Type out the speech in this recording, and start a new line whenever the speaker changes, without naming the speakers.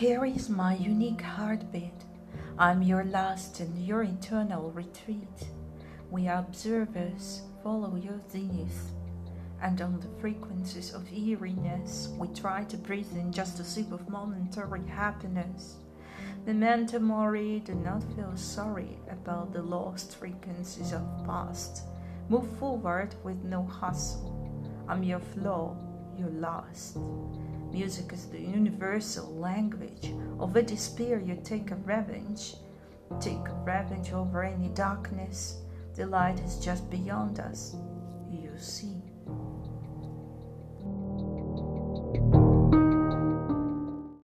Here is my unique heartbeat. I'm your last and your eternal retreat. We are observers, follow your zenith. And on the frequencies of eeriness, we try to breathe in just a sip of momentary happiness. Memento mori, do not feel sorry about the lost frequencies of past. Move forward with no hustle. I'm your flow, your last. Music is the universal language. Of a despair, you take a revenge. Take a revenge over any darkness. The light is just beyond us. You see.